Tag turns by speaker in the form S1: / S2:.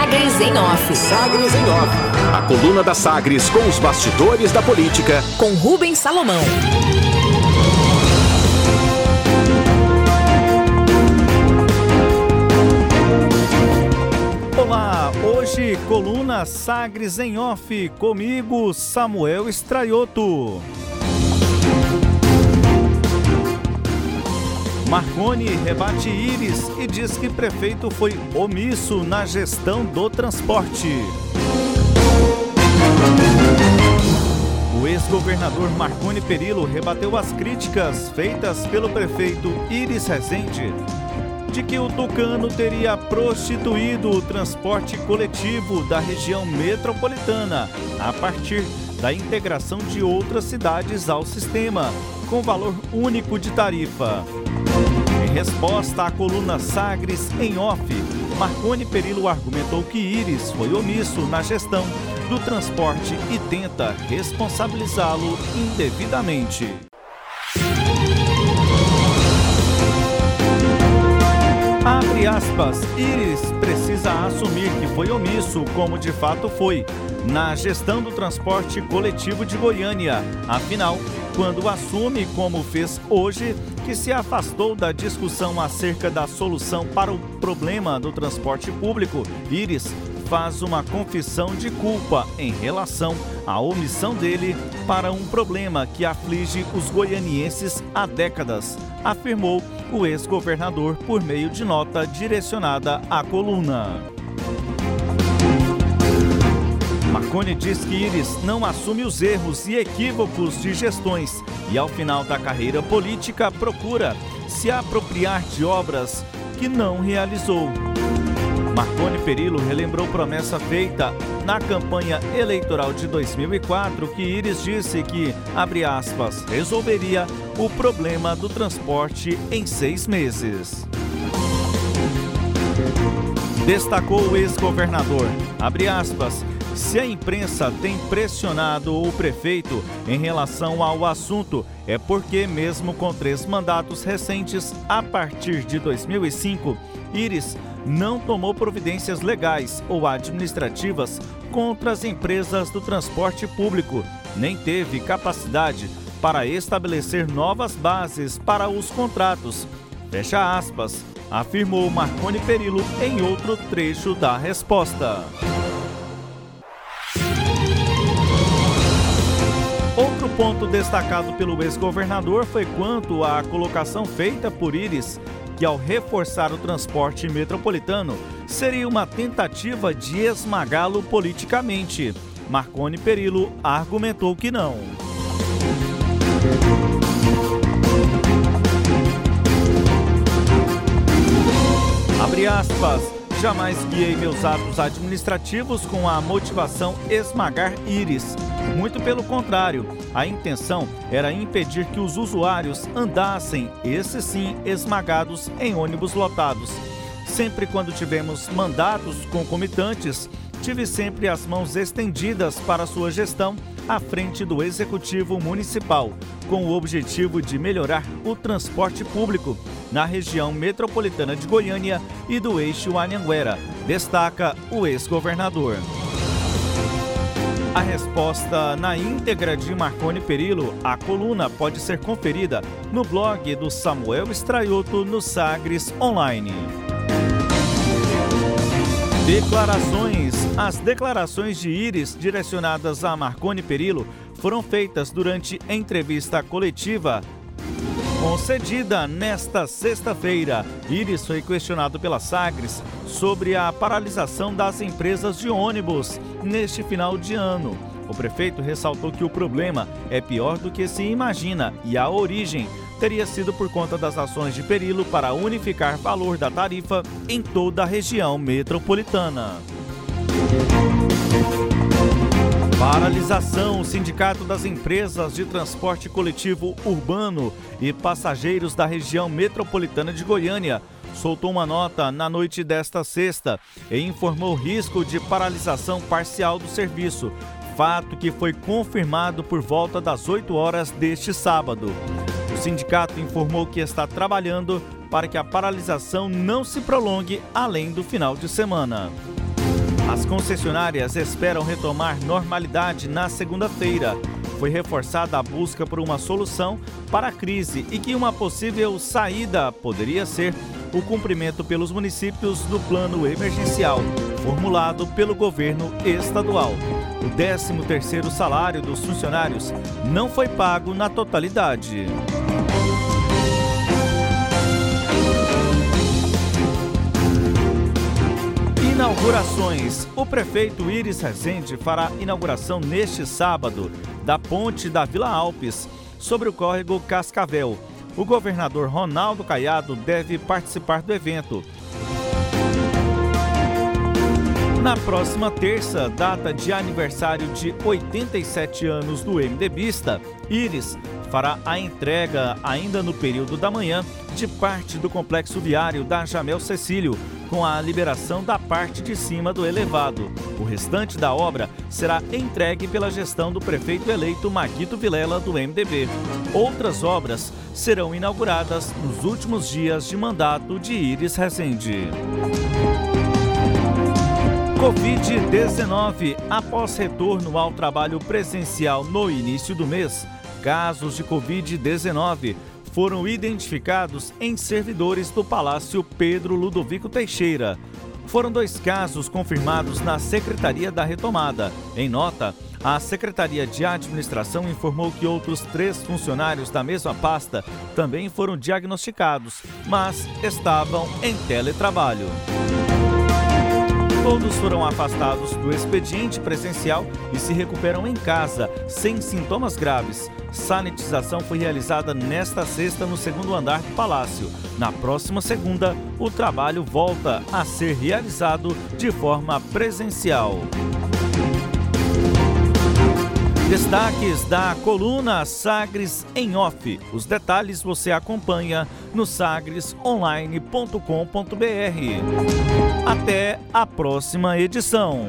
S1: Sagres em Off.
S2: Sagres em Off. A coluna da Sagres com os bastidores da política.
S1: Com Rubens Salomão.
S3: Olá, hoje coluna Sagres em Off, comigo Samuel Estraioto. Marconi rebate Íris e diz que prefeito foi omisso na gestão do transporte. O ex-governador Marconi Perillo rebateu as críticas feitas pelo prefeito Íris Rezende de que o Tucano teria prostituído o transporte coletivo da região metropolitana a partir da integração de outras cidades ao sistema, com valor único de tarifa. Resposta à coluna Sagres em off, Marconi Perillo argumentou que Íris foi omisso na gestão do transporte e tenta responsabilizá-lo indevidamente. Aspas, Iris precisa assumir que foi omisso, como de fato foi, na gestão do transporte coletivo de Goiânia. Afinal, quando assume, como fez hoje, que se afastou da discussão acerca da solução para o problema do transporte público, Iris faz uma confissão de culpa em relação à omissão dele para um problema que aflige os goianienses há décadas, afirmou o ex-governador por meio de nota direcionada à coluna. Marconi diz que Iris não assume os erros e equívocos de gestões e, ao final da carreira política, procura se apropriar de obras que não realizou. Marconi Perillo relembrou promessa feita na campanha eleitoral de 2004 que Iris disse que, abre aspas, resolveria o problema do transporte em seis meses. Destacou o ex-governador, abre aspas, se a imprensa tem pressionado o prefeito em relação ao assunto, é porque, mesmo com três mandatos recentes, a partir de 2005, Iris não tomou providências legais ou administrativas contra as empresas do transporte público, nem teve capacidade para estabelecer novas bases para os contratos. Fecha aspas, afirmou Marconi Perillo em outro trecho da resposta. Ponto destacado pelo ex-governador foi quanto à colocação feita por Iris que, ao reforçar o transporte metropolitano, seria uma tentativa de esmagá-lo politicamente. Marconi Perillo argumentou que não. Abre aspas. Jamais guiei meus atos administrativos com a motivação esmagar íris. Muito pelo contrário, a intenção era impedir que os usuários andassem, esses sim, esmagados em ônibus lotados. Sempre quando tivemos mandatos concomitantes, tive sempre as mãos estendidas para sua gestão à frente do Executivo Municipal, com o objetivo de melhorar o transporte público na região metropolitana de Goiânia e do eixo Anhanguera, destaca o ex-governador. A resposta na íntegra de Marconi Perillo, a coluna pode ser conferida no blog do Samuel Estraioto no Sagres Online. Declarações. As declarações de Iris direcionadas a Marconi Perillo foram feitas durante entrevista coletiva concedida nesta sexta-feira. Iris foi questionado pela Sagres sobre a paralisação das empresas de ônibus neste final de ano. O prefeito ressaltou que o problema é pior do que se imagina e a origem teria sido por conta das ações de Perilo para unificar valor da tarifa em toda a região metropolitana. Paralisação. O Sindicato das Empresas de Transporte Coletivo Urbano e Passageiros da região metropolitana de Goiânia soltou uma nota na noite desta sexta e informou risco de paralisação parcial do serviço, fato que foi confirmado por volta das 8 horas deste sábado. O sindicato informou que está trabalhando para que a paralisação não se prolongue além do final de semana. As concessionárias esperam retomar normalidade na segunda-feira. Foi reforçada a busca por uma solução para a crise e que uma possível saída poderia ser o cumprimento pelos municípios do plano emergencial, formulado pelo governo estadual. O 13º salário dos funcionários não foi pago na totalidade. Inaugurações. O prefeito Iris Rezende fará inauguração neste sábado da ponte da Vila Alpes sobre o córrego Cascavel. O governador Ronaldo Caiado deve participar do evento. Na próxima terça, data de aniversário de 87 anos do MDBista, Iris fará a entrega, ainda no período da manhã, de parte do complexo viário da Jamel Cecílio, com a liberação da parte de cima do elevado. O restante da obra será entregue pela gestão do prefeito eleito Maguito Vilela, do MDB. Outras obras serão inauguradas nos últimos dias de mandato de Iris Rezende. Covid-19. Após retorno ao trabalho presencial no início do mês, casos de Covid-19 foram identificados em servidores do Palácio Pedro Ludovico Teixeira. Foram dois casos confirmados na Secretaria da Retomada. Em nota, a Secretaria de Administração informou que outros três funcionários da mesma pasta também foram diagnosticados, mas estavam em teletrabalho. Todos foram afastados do expediente presencial e se recuperam em casa, sem sintomas graves. Sanitização foi realizada nesta sexta no segundo andar do palácio. Na próxima segunda, o trabalho volta a ser realizado de forma presencial. Destaques da coluna Sagres em Off. Os detalhes você acompanha no sagresonline.com.br. Até a próxima edição.